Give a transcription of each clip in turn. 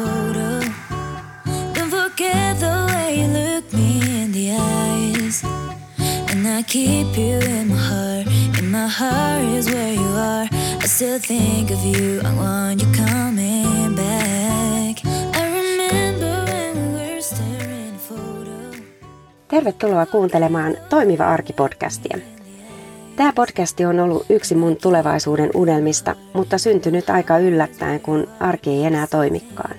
photo. Don't forget the way you look me in the eyes. And I keep you in my heart. In my heart is where you are. I still think of you. I want you coming back. I remember when we were staring at photo. Tervetuloa kuuntelemaan Toimiva arki-podcastia. Tämä podcasti on ollut yksi mun tulevaisuuden unelmista, mutta syntynyt aika yllättäen, kun arki ei enää toimikaan.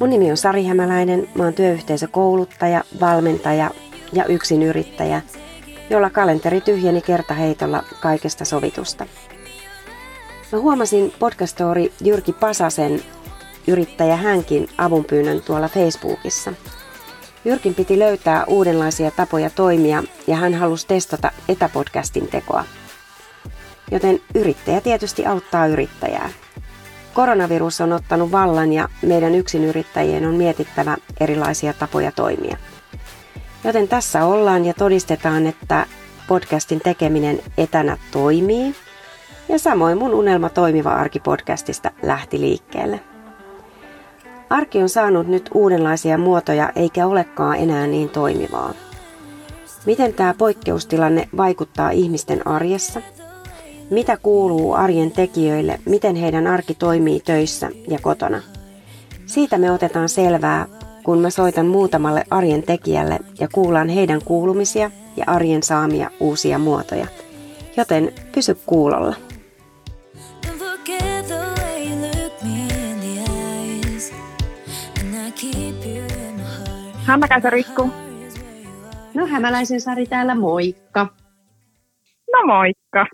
Mun nimi on Sari Hämäläinen, mä oon työyhteisökouluttaja, valmentaja ja yksinyrittäjä, jolla kalenteri tyhjeni kertaheitolla kaikesta sovitusta. Mä huomasin podcastori Jyrki Pasasen yrittäjä hänkin avunpyynnön tuolla Facebookissa – Jyrkin piti löytää uudenlaisia tapoja toimia ja hän halusi testata etäpodcastin tekoa. Joten yrittäjä tietysti auttaa yrittäjää. Koronavirus on ottanut vallan ja meidän yksinyrittäjien on mietittävä erilaisia tapoja toimia. Joten tässä ollaan ja todistetaan, että podcastin tekeminen etänä toimii. Ja samoin mun unelma toimiva arki podcastista lähti liikkeelle. Arki on saanut nyt uudenlaisia muotoja eikä olekaan enää niin toimivaa. Miten tämä poikkeustilanne vaikuttaa ihmisten arjessa? Mitä kuuluu arjen tekijöille, miten heidän arki toimii töissä ja kotona? Siitä me otetaan selvää, kun mä soitan muutamalle arjen tekijälle ja kuullaan heidän kuulumisia ja arjen saamia uusia muotoja. Joten pysy kuulolla. Kaisa Rikku. No Hämäläisen Sari täällä, moikka! No moikka.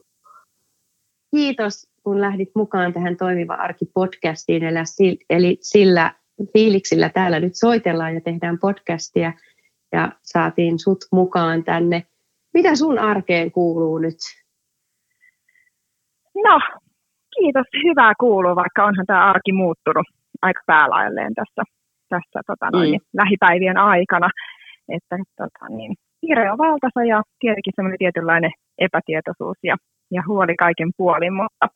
Kiitos, kun lähdit mukaan tähän Toimiva arki podcastiin. Eli, si- eli sillä fiiliksillä täällä nyt soitellaan ja tehdään podcastia ja saatiin sut mukaan tänne. Mitä sun arkeen kuuluu nyt? No, kiitos. Hyvää kuuluu, vaikka onhan tämä arki muuttunut aika päälailleen tässä, tässä tota noin, Mm. lähipäivien aikana. Että tota, niin, kiire on valtasa ja tietenkin semmoinen tietynlainen epätietoisuus ja, ja huoli kaiken puolin, mutta,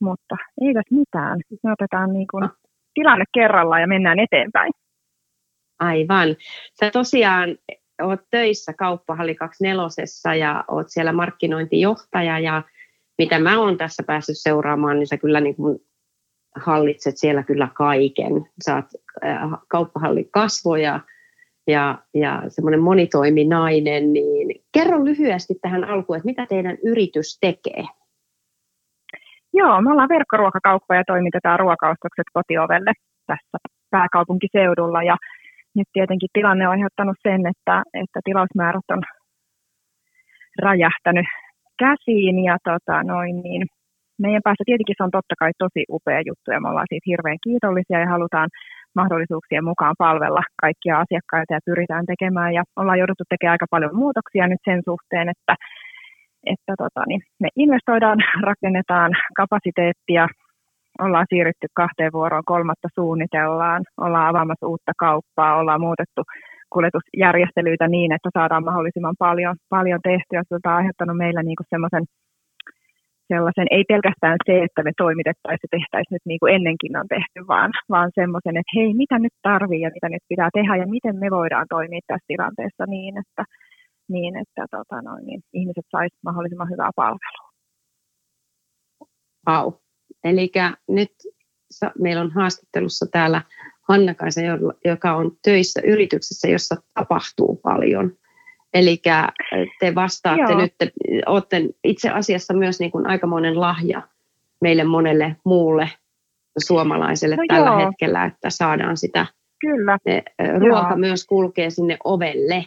mutta ei tässä mitään. Me otetaan niin kuin tilanne kerrallaan ja mennään eteenpäin. Aivan. Sä tosiaan oot töissä Kauppahalli 24 ja oot siellä markkinointijohtaja ja mitä mä oon tässä päässyt seuraamaan, niin sä kyllä niin kuin hallitset siellä kyllä kaiken. Sä oot äh, kauppahallin kasvoja ja, ja semmoinen monitoiminainen, niin kerro lyhyesti tähän alkuun, että mitä teidän yritys tekee? Joo, me ollaan verkkoruokakauppa ja toimitetaan ruokaostokset kotiovelle tässä pääkaupunkiseudulla. Ja nyt tietenkin tilanne on aiheuttanut sen, että, että tilausmäärät on räjähtänyt käsiin. Ja tota, noin, niin meidän päässä tietenkin se on totta kai tosi upea juttu ja me ollaan siitä hirveän kiitollisia ja halutaan mahdollisuuksien mukaan palvella kaikkia asiakkaita ja pyritään tekemään. Ja ollaan jouduttu tekemään aika paljon muutoksia nyt sen suhteen, että että tota, niin me investoidaan, rakennetaan kapasiteettia, ollaan siirrytty kahteen vuoroon, kolmatta suunnitellaan, ollaan avaamassa uutta kauppaa, ollaan muutettu kuljetusjärjestelyitä niin, että saadaan mahdollisimman paljon, paljon tehtyä. Se on aiheuttanut meillä niinku semmoisen sellaisen, ei pelkästään se, että me toimitettaisiin ja tehtäisiin nyt niin kuin ennenkin on tehty, vaan, vaan semmoisen, että hei, mitä nyt tarvii ja mitä nyt pitää tehdä ja miten me voidaan toimia tässä tilanteessa niin, että, niin, että tota noin, niin ihmiset saisivat mahdollisimman hyvää palvelua. Au. Eli nyt meillä on haastattelussa täällä Hanna Kaisa, joka on töissä yrityksessä, jossa tapahtuu paljon. Eli te vastaatte Joo. nyt, te olette itse asiassa myös niin kuin aikamoinen lahja meille monelle muulle suomalaiselle No tällä joo. hetkellä, että saadaan sitä, Kyllä, ne, ruoka Joo. myös kulkee sinne ovelle.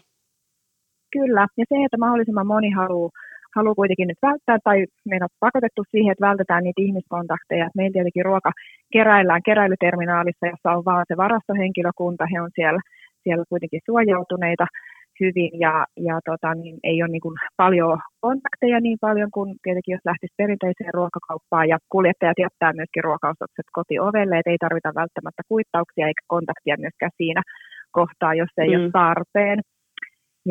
kyllä. Ja se, että mahdollisimman moni haluaa haluaa kuitenkin nyt välttää, tai meidän on pakotettu siihen, että vältetään niitä ihmiskontakteja. Meillä tietenkin ruoka keräillään keräilyterminaalissa, jossa on vaan se varastohenkilökunta, he on siellä, siellä kuitenkin suojautuneita hyvin, ja, ja tota, niin ei ole niin kuin paljon kontakteja niin paljon kuin tietenkin jos lähtisi perinteiseen ruokakauppaan, ja kuljettajat jättää myöskin ruokaostokset kotiovelle, että ei tarvita välttämättä kuittauksia eikä kontaktia myöskään siinä kohtaa, jos ei Mm. ole tarpeen.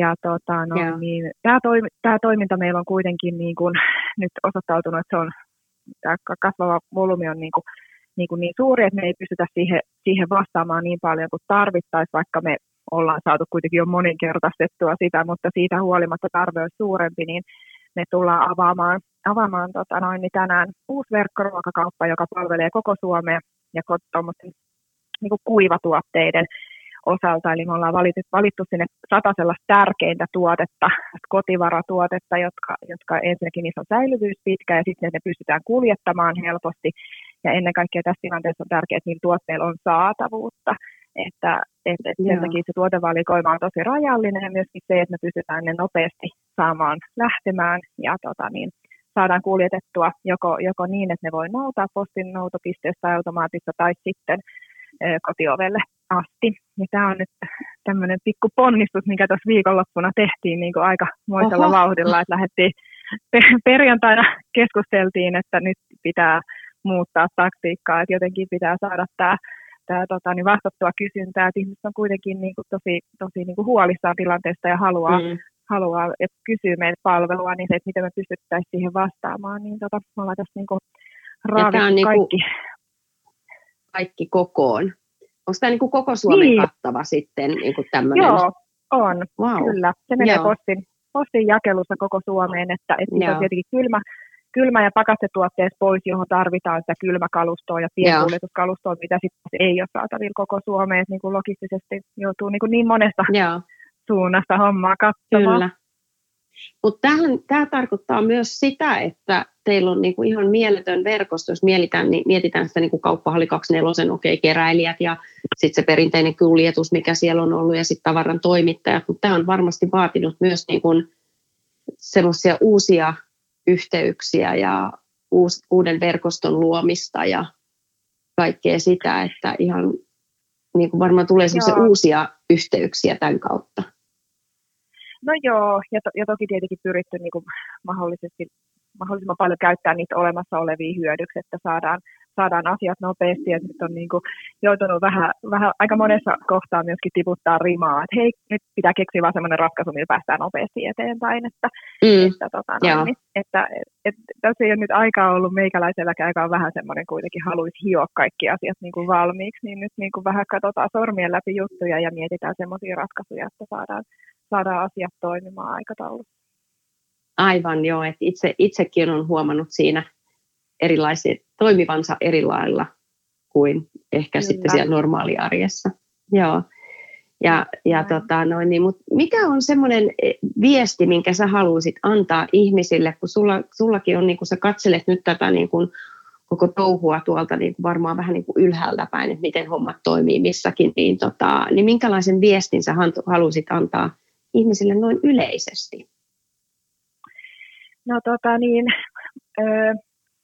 Ja tota, no, Joo. niin, tämä, toimi, tämä toiminta meillä on kuitenkin niin kuin, nyt osoittautunut, että se on, tämä kasvava volyymi on niin kuin, niin, kuin niin suuri, että me ei pystytä siihen, siihen vastaamaan niin paljon kuin tarvittaisiin, vaikka me ollaan saatu kuitenkin jo moninkertaistettua sitä, mutta siitä huolimatta tarve on suurempi, niin me tullaan avaamaan, avaamaan tota noin, niin tänään uusi verkkoruokakauppa, joka palvelee koko Suomea ja niin kuin kuivatuotteiden osalta. Eli me ollaan valittu, valittu sinne sata sellaista tärkeintä tuotetta, kotivaratuotetta, jotka, jotka ensinnäkin niissä on säilyvyys pitkä ja sitten ne pystytään kuljettamaan helposti. Ja ennen kaikkea tässä tilanteessa on tärkeää, että niillä tuotteilla on saatavuutta. Että, että, että sen takia se tuotevalikoima on tosi rajallinen ja myöskin se, että me pystytään ne nopeasti saamaan lähtemään ja tota, niin, saadaan kuljetettua joko, joko niin, että ne voi noutaa postin noutopisteessä automaatissa tai sitten kotiovelle asti. Ja tämä on nyt tämmöinen pikku ponnistus, mikä tuossa viikonloppuna tehtiin niin kuin aika moisella vauhdilla, että lähdettiin perjantaina keskusteltiin, että nyt pitää muuttaa taktiikkaa, että jotenkin pitää saada tämä tämä tota, niin vastattua kysyntää, että ihmiset on kuitenkin niin kuin, tosi, tosi niin kuin huolissaan tilanteesta ja haluaa, mm. haluaa että kysyy meiltä palvelua, niin se, että miten me pystyttäisiin siihen vastaamaan, niin tota, me ollaan tässä niin kuin, raavittu niin kaikki. kaikki kokoon. Onko tämä niin kuin koko Suomen niin. kattava sitten niin kuin tämmöinen? Joo, on, wow. kyllä. Se menee postin, postin jakelussa koko Suomeen, että, että on tietenkin kylmä, kylmä- ja pakastetuotteet pois, johon tarvitaan sitä kylmäkalustoa ja pienkuljetuskalustoa, mitä sitten ei ole saatavilla koko Suomeen, että niin kuin logistisesti joutuu niin, kuin niin monesta Joo. suunnasta hommaa katsomaan. Kyllä. Mutta tämä tarkoittaa myös sitä, että teillä on niinku ihan mieletön verkosto, jos mietitään, niin mietitään sitä niinku kauppahalli 24, okei, okay, keräilijät ja sitten se perinteinen kuljetus, mikä siellä on ollut, ja sitten tavaran toimittajat, mutta tämä on varmasti vaatinut myös niinku semmoisia uusia yhteyksiä ja uus, uuden verkoston luomista ja kaikkea sitä, että ihan niin kuin varmaan tulee uusia yhteyksiä tämän kautta. No joo, ja, to, ja toki tietenkin pyritty niin kuin mahdollisesti, mahdollisimman paljon käyttää niitä olemassa olevia hyödyksi, että saadaan saadaan asiat nopeasti, että nyt on niin kuin joutunut vähän, vähän, aika monessa kohtaa myöskin tiputtaa rimaa, että hei, nyt pitää keksiä vaan sellainen ratkaisu, millä päästään nopeasti eteenpäin, että, mm. että, tota, no, niin, että et, et, tässä ei ole nyt aikaa ollut meikäläiselläkään, aika on vähän semmoinen kuitenkin haluaisi hioa kaikki asiat niin kuin valmiiksi, niin nyt niin kuin vähän katsotaan sormien läpi juttuja ja mietitään semmoisia ratkaisuja, että saadaan, saadaan asiat toimimaan aikataulussa. Aivan joo, että itse, itsekin olen huomannut siinä erilaisia, toimivansa eri lailla kuin ehkä Kyllä. sitten siellä normaaliarjessa. Joo. Ja, ja tota, noin, niin, mut mikä on semmoinen eh, viesti, minkä sä haluaisit antaa ihmisille, kun sulla, sullakin on, niin kun sä katselet nyt tätä niin kun, koko touhua tuolta niin varmaan vähän niin kuin ylhäältä päin, että miten hommat toimii missäkin, niin, tota, niin minkälaisen viestin sä haluaisit antaa ihmisille noin yleisesti? No tota niin,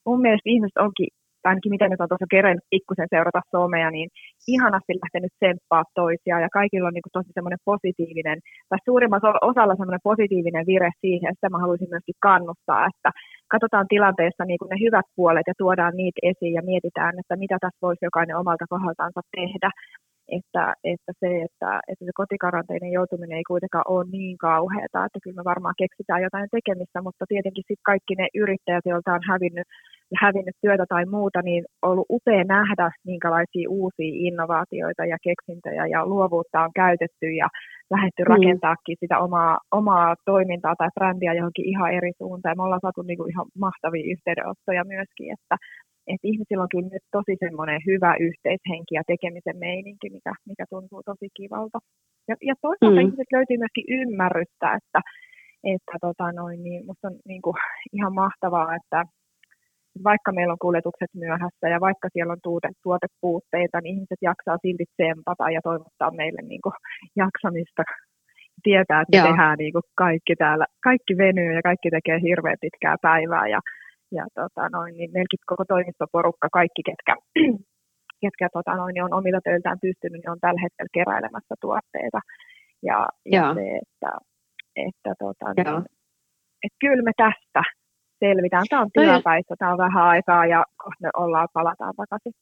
mun mielestä ihmiset onkin, ainakin mitä nyt on tuossa kerennyt pikkusen seurata somea, niin ihanasti lähtenyt tsemppaa toisiaan ja kaikilla on niin kuin tosi semmoinen positiivinen, tai suurimmassa osalla semmoinen positiivinen vire siihen, sitä mä haluaisin myöskin kannustaa, että katsotaan tilanteessa niin kuin ne hyvät puolet ja tuodaan niitä esiin ja mietitään, että mitä tässä voisi jokainen omalta kohdaltaansa tehdä että, että se, että, että se kotikaranteenin joutuminen ei kuitenkaan ole niin kauheata, että kyllä me varmaan keksitään jotain tekemistä, mutta tietenkin sitten kaikki ne yrittäjät, joilta on hävinnyt, hävinnyt työtä tai muuta, niin on ollut upea nähdä, minkälaisia uusia innovaatioita ja keksintöjä ja luovuutta on käytetty ja lähdetty mm. rakentaakin sitä omaa, omaa toimintaa tai brändiä johonkin ihan eri suuntaan. Me ollaan saatu niinku ihan mahtavia yhteydenottoja myöskin, että että ihmisillä on kyllä nyt tosi semmoinen hyvä yhteishenki ja tekemisen meininki, mikä, mikä tuntuu tosi kivalta. Ja, ja toisaalta mm. ihmiset löytyy myöskin ymmärrystä, että, että tota noin, niin musta on niin kuin ihan mahtavaa, että vaikka meillä on kuljetukset myöhässä ja vaikka siellä on tuote, tuotepuutteita, niin ihmiset jaksaa silti tsempata ja toivottaa meille niin kuin jaksamista tietää, että me Joo. tehdään niin kuin kaikki täällä, kaikki venyy ja kaikki tekee hirveän pitkää päivää ja ja tota, noin, niin meilläkin koko toimistoporukka, kaikki ketkä, ketkä tota, noin, niin on omilla töiltään pystynyt, niin on tällä hetkellä keräilemässä tuotteita. Ja, ja se, että, että tota, niin, että kyllä me tästä selvitään. Tämä on tilapäistä, tämä on vähän aikaa ja kohta me ollaan, palataan takaisin.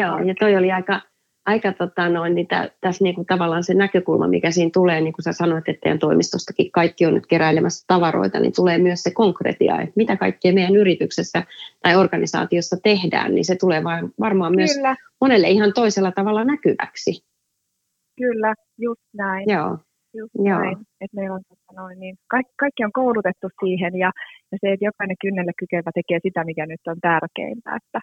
Joo, ja toi oli aika, aika tota noin, niin tä, tässä niin kuin tavallaan se näkökulma, mikä siinä tulee, niin kuin sä sanoit, että teidän toimistostakin kaikki on nyt keräilemässä tavaroita, niin tulee myös se konkretia, että mitä kaikkea meidän yrityksessä tai organisaatiossa tehdään, niin se tulee varmaan myös Kyllä. monelle ihan toisella tavalla näkyväksi. Kyllä, just näin. Joo. Just Joo. näin. Että meillä on, tota noin, niin kaikki, kaikki on koulutettu siihen ja, ja se, että jokainen kynnelle kykevä tekee sitä, mikä nyt on tärkeintä. Että,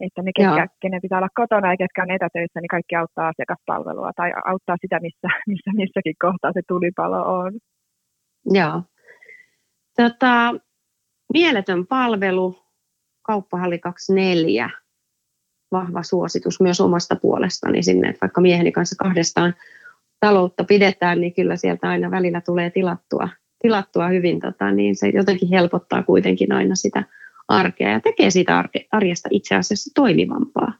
että ne, ketkä, kenen pitää olla kotona ja ketkä on etätöissä, niin kaikki auttaa asiakaspalvelua tai auttaa sitä, missä, missä missäkin kohtaa se tulipalo on. Joo. Tota, mieletön palvelu, kauppahalli 24, vahva suositus myös omasta puolestani sinne, että vaikka mieheni kanssa kahdestaan taloutta pidetään, niin kyllä sieltä aina välillä tulee tilattua, tilattua hyvin, tota, niin se jotenkin helpottaa kuitenkin aina sitä arkea ja tekee siitä arjesta itse asiassa toimivampaa.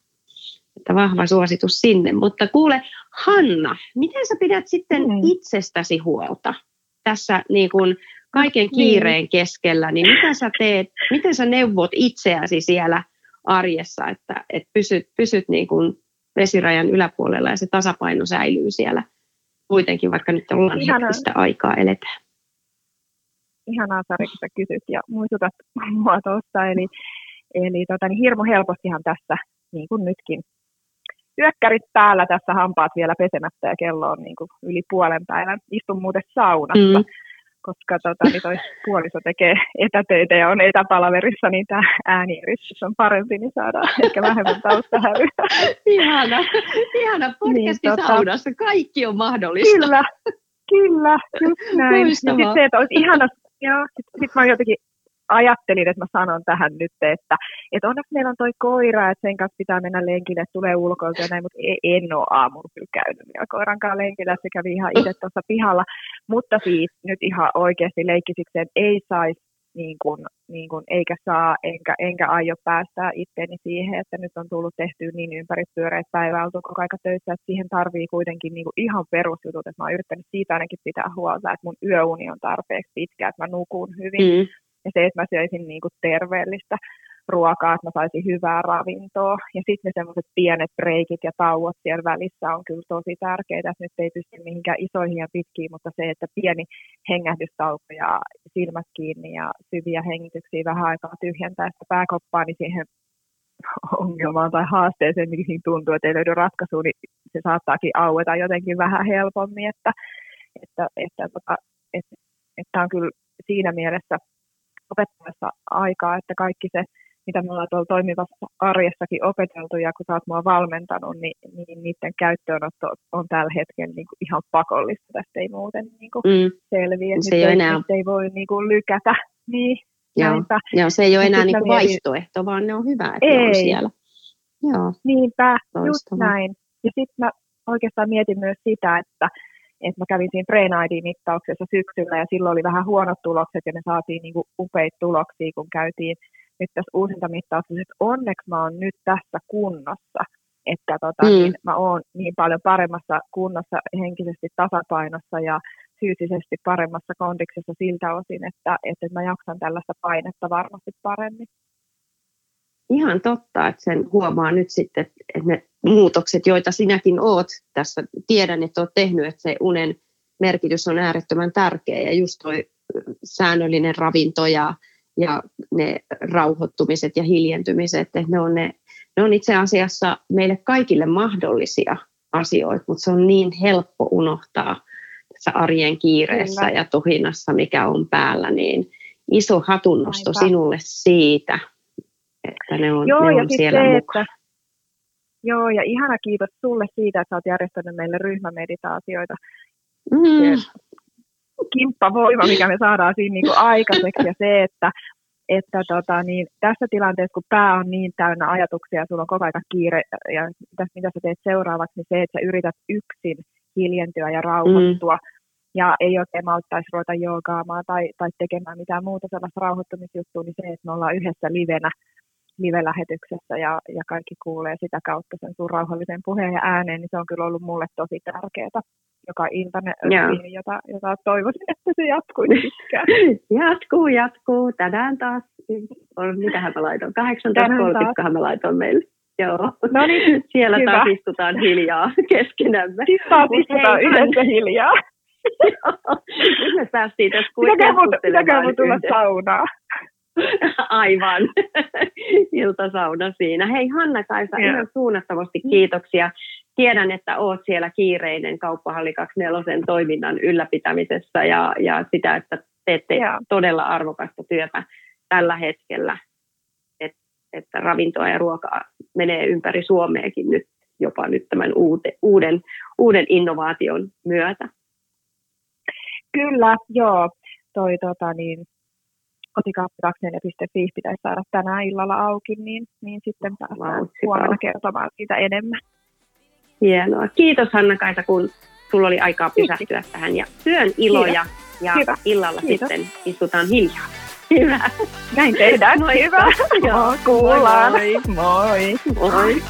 Että vahva suositus sinne. Mutta kuule, Hanna, miten sä pidät sitten mm. itsestäsi huolta tässä niin kuin kaiken niin. kiireen keskellä, niin mitä sä teet, miten sä neuvot itseäsi siellä arjessa, että, että pysyt, pysyt niin kuin vesirajan yläpuolella ja se tasapaino säilyy siellä kuitenkin, vaikka nyt ollaan Ihanaa. hektistä aikaa eletään. Ihanaa Sari, kun sä kysyt ja muistutat mua tuosta. Eli, eli tota, niin hirmu helpostihan tässä, niin kuin nytkin, yökkärit päällä tässä hampaat vielä pesemättä ja kello on niin kuin yli puolen päivän. Istun muuten saunassa. Mm koska tota, niin toi puoliso tekee etätöitä ja on etäpalaverissa, niin tämä äänieristys on parempi, niin saadaan ehkä vähemmän taustahälyä. ihana, ihana podcasti niin, tota, kaikki on mahdollista. Kyllä, kyllä, just näin. Ja sitten se, että olisi ihana, joo, sitten sit mä jotenkin ajattelin, että mä sanon tähän nyt, että, että onneksi meillä on toi koira, että sen kanssa pitää mennä lenkille, tulee ulkoilta ja näin, mutta e, en ole aamulla kyllä käynyt vielä koiran kanssa lenkillä, se kävi ihan itse tuossa pihalla. Mutta siis nyt ihan oikeasti leikkisikseen ei saisi niin kuin, niin kuin, eikä saa, enkä, enkä aio päästää itteeni siihen, että nyt on tullut tehtyä niin ympäripyöreät päivää oltu koko aika töissä, että siihen tarvii kuitenkin niin kuin ihan perusjutut, että mä oon yrittänyt siitä ainakin pitää huolta, että mun yöuni on tarpeeksi pitkä, että mä nukun hyvin, mm. Ja se, että mä söisin niin kuin terveellistä ruokaa, että mä saisin hyvää ravintoa. Ja sitten ne semmoiset pienet breikit ja tauot siellä välissä on kyllä tosi tärkeitä. Nyt ei pysty mihinkään isoihin ja pitkiin, mutta se, että pieni hengähdystauko ja silmät kiinni ja syviä hengityksiä vähän aikaa tyhjentää sitä pääkoppaa, niin siihen ongelmaan tai haasteeseen, mihin tuntuu, että ei löydy ratkaisua, niin se saattaakin aueta jotenkin vähän helpommin, että, että, että, että, että, että on kyllä siinä mielessä opettaessa aikaa, että kaikki se, mitä me ollaan tuolla toimivassa arjessakin opeteltu ja kun sä oot mua valmentanut, niin, niin niiden käyttöönotto on tällä hetkellä niin kuin ihan pakollista. Tästä ei muuten niin kuin mm. selviä. Se ei, ei, enää... ei voi niin kuin lykätä. Niin, Joo. Joo, se ei ole enää niin kuin vaihtoehto, vaan ne on hyvä, että ei. ne on siellä. Joo. Niinpä, Loistava. just näin. Ja sitten mä oikeastaan mietin myös sitä, että että mä kävin siinä Brain ID-mittauksessa syksyllä ja silloin oli vähän huonot tulokset ja me saatiin niin kuin upeita tuloksia, kun käytiin nyt tässä uusinta mittauksessa, että onneksi mä oon nyt tässä kunnossa, että tota, mm. niin mä oon niin paljon paremmassa kunnossa henkisesti tasapainossa ja fyysisesti paremmassa kondiksessa siltä osin, että, että mä jaksan tällaista painetta varmasti paremmin ihan totta, että sen huomaa nyt sitten, että ne muutokset, joita sinäkin oot tässä, tiedän, että oot tehnyt, että se unen merkitys on äärettömän tärkeä ja just toi säännöllinen ravinto ja, ja ne rauhoittumiset ja hiljentymiset, että ne on, ne, ne on itse asiassa meille kaikille mahdollisia asioita, mutta se on niin helppo unohtaa tässä arjen kiireessä Kyllä. ja tuhinassa, mikä on päällä, niin iso hatunnosto Aipa. sinulle siitä, että ne on, joo, ne on siellä se, mukaan. Että, joo, ja ihana kiitos sulle siitä, että olet järjestänyt meille ryhmämeditaatioita. Mm. Kimppavoima, mikä me saadaan siinä niin kuin aikaiseksi, ja se, että, että tota, niin tässä tilanteessa, kun pää on niin täynnä ajatuksia, ja sulla on koko ajan kiire, ja mitä, mitä sä teet seuraavaksi, niin se, että sä yrität yksin hiljentyä ja rauhoittua, mm. ja ei oikein malttaisi ruveta joogaamaan tai, tai tekemään mitään muuta sellaista rauhoittumisjuttua, niin se, että me ollaan yhdessä livenä live-lähetyksessä ja, ja kaikki kuulee sitä kautta sen sun rauhallisen puheen ja ääneen, niin se on kyllä ollut mulle tosi tärkeää joka iltainen rutiini, jota, jota toivoisin, että se jatkuisi pitkään. jatkuu, jatkuu. Tänään taas, on, mitähän mä laitoin, 18.30 mä laitoin meille. Joo. No niin, Siellä hyvä. taas istutaan hiljaa keskenämme. Siis taas Mut istutaan yhdessä hiljaa. Nyt me päästiin tässä keskustelemaan mun tulla saunaa. Aivan. Iltasauna siinä. Hei Hanna-Kaisa, Joo. ihan suunnattomasti kiitoksia. Tiedän, että oot siellä kiireinen Kauppahalli 24 toiminnan ylläpitämisessä ja, ja sitä, että teette Joo. todella arvokasta työtä tällä hetkellä, Et, että ravintoa ja ruokaa menee ympäri Suomeakin nyt jopa nyt tämän uute, uuden, uuden innovaation myötä. Kyllä, joo. Toi tota niin, kotikaappi24.fi pitäisi saada tänään illalla auki, niin, niin sitten päästään huomenna kertomaan siitä enemmän. Hienoa. Kiitos Hanna-Kaisa, kun sulla oli aikaa pysähtyä tähän. Ja työn iloja ja Hyvä. illalla Kiitos. sitten istutaan hiljaa. Hyvä. Näin tehdään. Moikka. Hyvä. Joo. Kuullaan. Moi Moi. Moi.